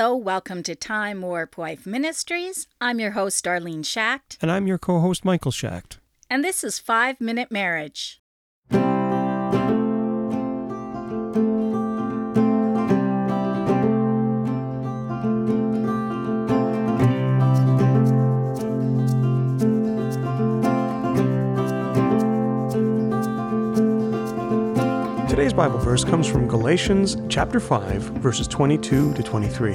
Hello, welcome to Time Warp Wife Ministries. I'm your host, Darlene Schacht, And I'm your co host, Michael Schacht. and this is Five Minute Marriage. Bible verse comes from Galatians chapter 5, verses 22 to 23.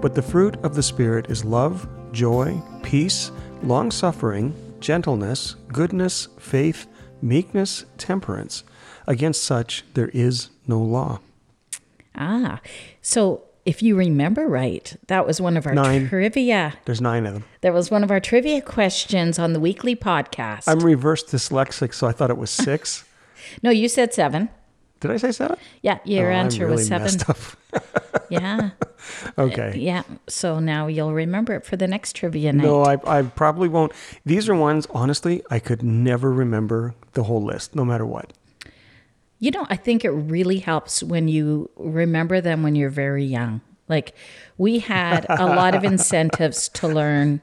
But the fruit of the Spirit is love, joy, peace, long suffering, gentleness, goodness, faith, meekness, temperance. Against such there is no law. Ah, so if you remember right, that was one of our Nine. trivia. There's nine of them. That was one of our trivia questions on the weekly podcast. I'm reverse dyslexic, so I thought it was six. no, you said seven. Did I say seven? Yeah, your Oh, answer really was seven. Yeah, Okay. yeah. So now you'll remember it for the next trivia night. No, I, I probably won't. These are ones, honestly, I could never remember the whole list, no matter what. You know, I think it really helps when you remember them when you're very young. Like we had a lot of incentives to learn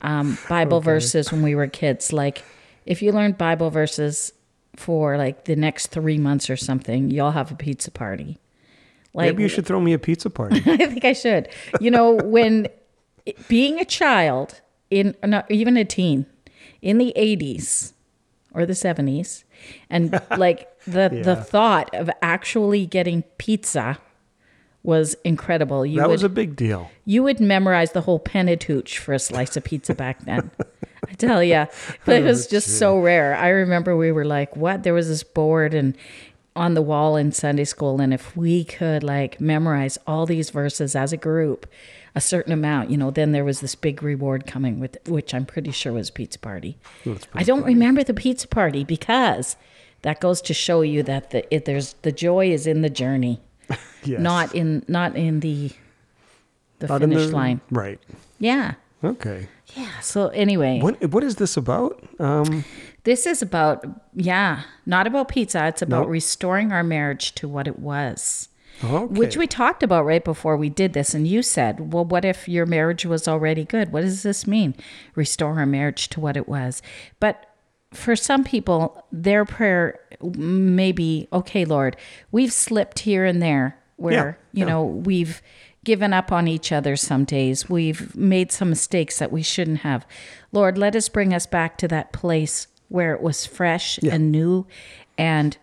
um, Bible verses when we were kids. Like if you learned Bible verses for like the next three months or something, y'all have a pizza party. Like Maybe you should throw me a pizza party. I think I should. You know, when being a child in not even a teen in the 80s or the 70s and like the the thought of actually getting pizza was incredible. You That would was a big deal. you would memorize the whole Pentateuch for a slice of pizza back then. I tell you, but it was just so rare. I remember we were like, "What?" There was this board and on the wall in Sunday school, and if we could like memorize all these verses as a group, a certain amount, you know, then there was this big reward coming with, which I'm pretty sure was pizza party. I don't remember the pizza party because that goes to show you that the it, there's the joy is in the journey, Yes. not in not in the the Not finish the- line. Right. Yeah. Okay. Yeah. So anyway, What What is this about? Um, this is about yeah, not about pizza. It's about No. restoring our marriage to what it was. okay. Which we talked about right before we did this and you said, "Well, what if your marriage was already good? What does this mean? Restore our marriage to what it was." But for some people, their prayer may be, "Okay, Lord, we've slipped here and there where, Yeah, you yeah. know, we've given up on each other some days. We've made some mistakes that we shouldn't have. Lord, let us bring us back to that place where it was fresh and new and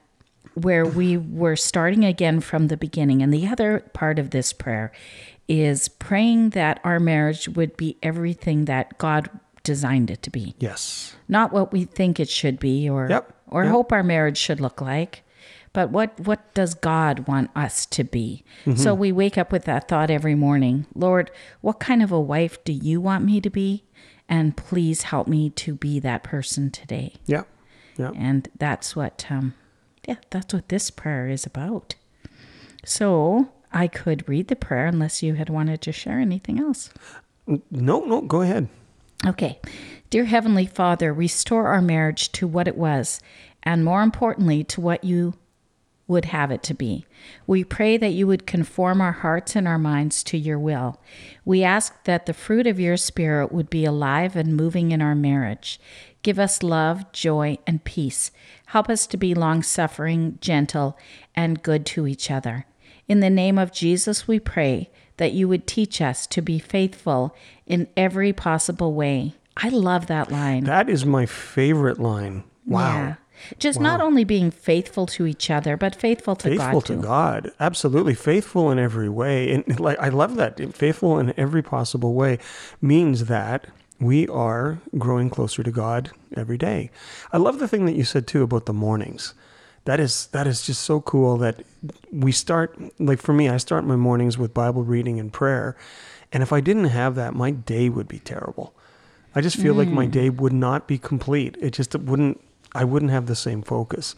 where we were starting again from the beginning. And the other part of this prayer is praying that our marriage would be everything that God designed it to be yes. not what we think it should be or Yep, or yep. hope our marriage should look like but what what does god want us to be Mm-hmm. so we wake up with that thought every morning lord what kind of a wife do you want me to be and please help me to be that person today Yeah. Yeah. and that's what um yeah that's what this prayer is about so i could read the prayer unless you had wanted to share anything else No. No. Go ahead. Okay. Dear Heavenly Father, restore our marriage to what it was, and more importantly, to what you would have it to be. We pray that you would conform our hearts and our minds to your will. We ask that the fruit of your Spirit would be alive and moving in our marriage. Give us love, joy, and peace. Help us to be long suffering, gentle, and good to each other. In the name of Jesus, we pray that you would teach us to be faithful in every possible way. I love that line. That is my favorite line. Wow. Yeah. Just not only being faithful to each other, but faithful to Faithful God Faithful to. God, absolutely faithful in every way, and like I love that faithful in every possible way means that we are growing closer to God every day. I love the thing that you said too about the mornings. That is that is just so cool that we start like for me, I start my mornings with Bible reading and prayer, and if I didn't have that, my day would be terrible. I just feel like Mm. my day would not be complete. It just wouldn't. I wouldn't have the same focus,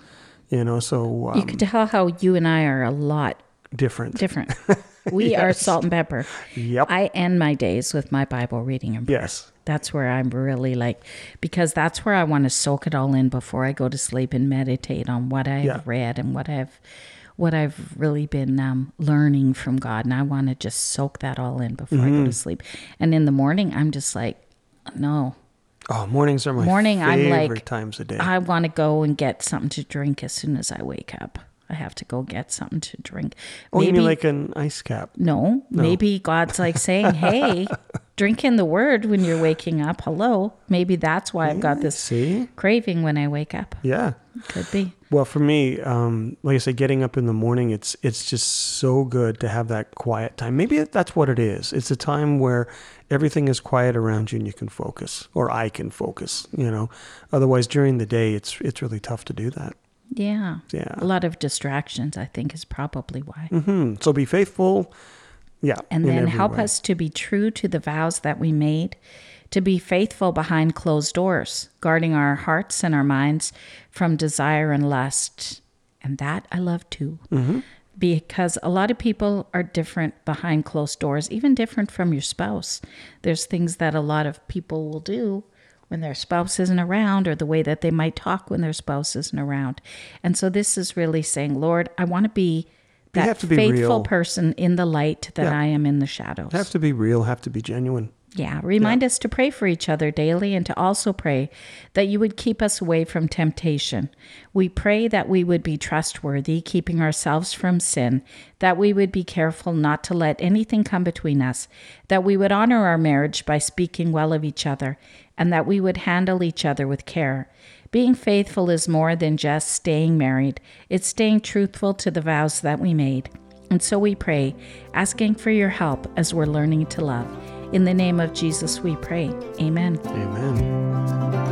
you know. So um, You could tell how you and I are a lot different. different. We are salt and pepper. Yep. I end my days with my Bible reading and prayer. yes. That's where I'm really like, because that's where I want to soak it all in before I go to sleep and meditate on what I've Yeah. read and what I've, what I've really been um, learning from God, and I want to just soak that all in before I Mm-hmm. go to sleep. And in the morning, I'm just like, no, Oh, mornings are my Morning, I'm favorite like, times a day. I want to go and get something to drink as soon as I wake up. I have to go get something to drink. oh, you mean like an ice cap? no, maybe God's like saying, "Hey, drink in the Word when you're waking up." Hello, maybe that's why I've got this See? craving when I wake up. Yeah. Could be. Well, for me, um, like I said, getting up in the morning, it's it's just so good to have that quiet time. Maybe that's what it is. It's a time where everything is quiet around you and you can focus, or I can focus. You know, otherwise during the day, it's it's really tough to do that. Yeah. Yeah. A lot of distractions, I think, is probably why. Mm-hmm. So be faithful. Yeah. And then help way. us to be true to the vows that we made, to be faithful behind closed doors, guarding our hearts and our minds from desire and lust. And that I love too. Mm-hmm. Because a lot of people are different behind closed doors, even different from your spouse. There's things that a lot of people will do when their spouse isn't around, or the way that they might talk when their spouse isn't around. And so this is really saying, Lord, I want to be You that have to be faithful real. person in the light that Yeah. I am in the shadows. have to be real, have to be genuine. Yeah, remind us to pray for each other daily and to also pray that you would keep us away from temptation. We pray that we would be trustworthy, keeping ourselves from sin, that we would be careful not to let anything come between us, that we would honor our marriage by speaking well of each other, and that we would handle each other with care. Being faithful is more than just staying married, it's staying truthful to the vows that we made. And so we pray, asking for your help as we're learning to love. In the name of Jesus, we pray. Amen. Amen.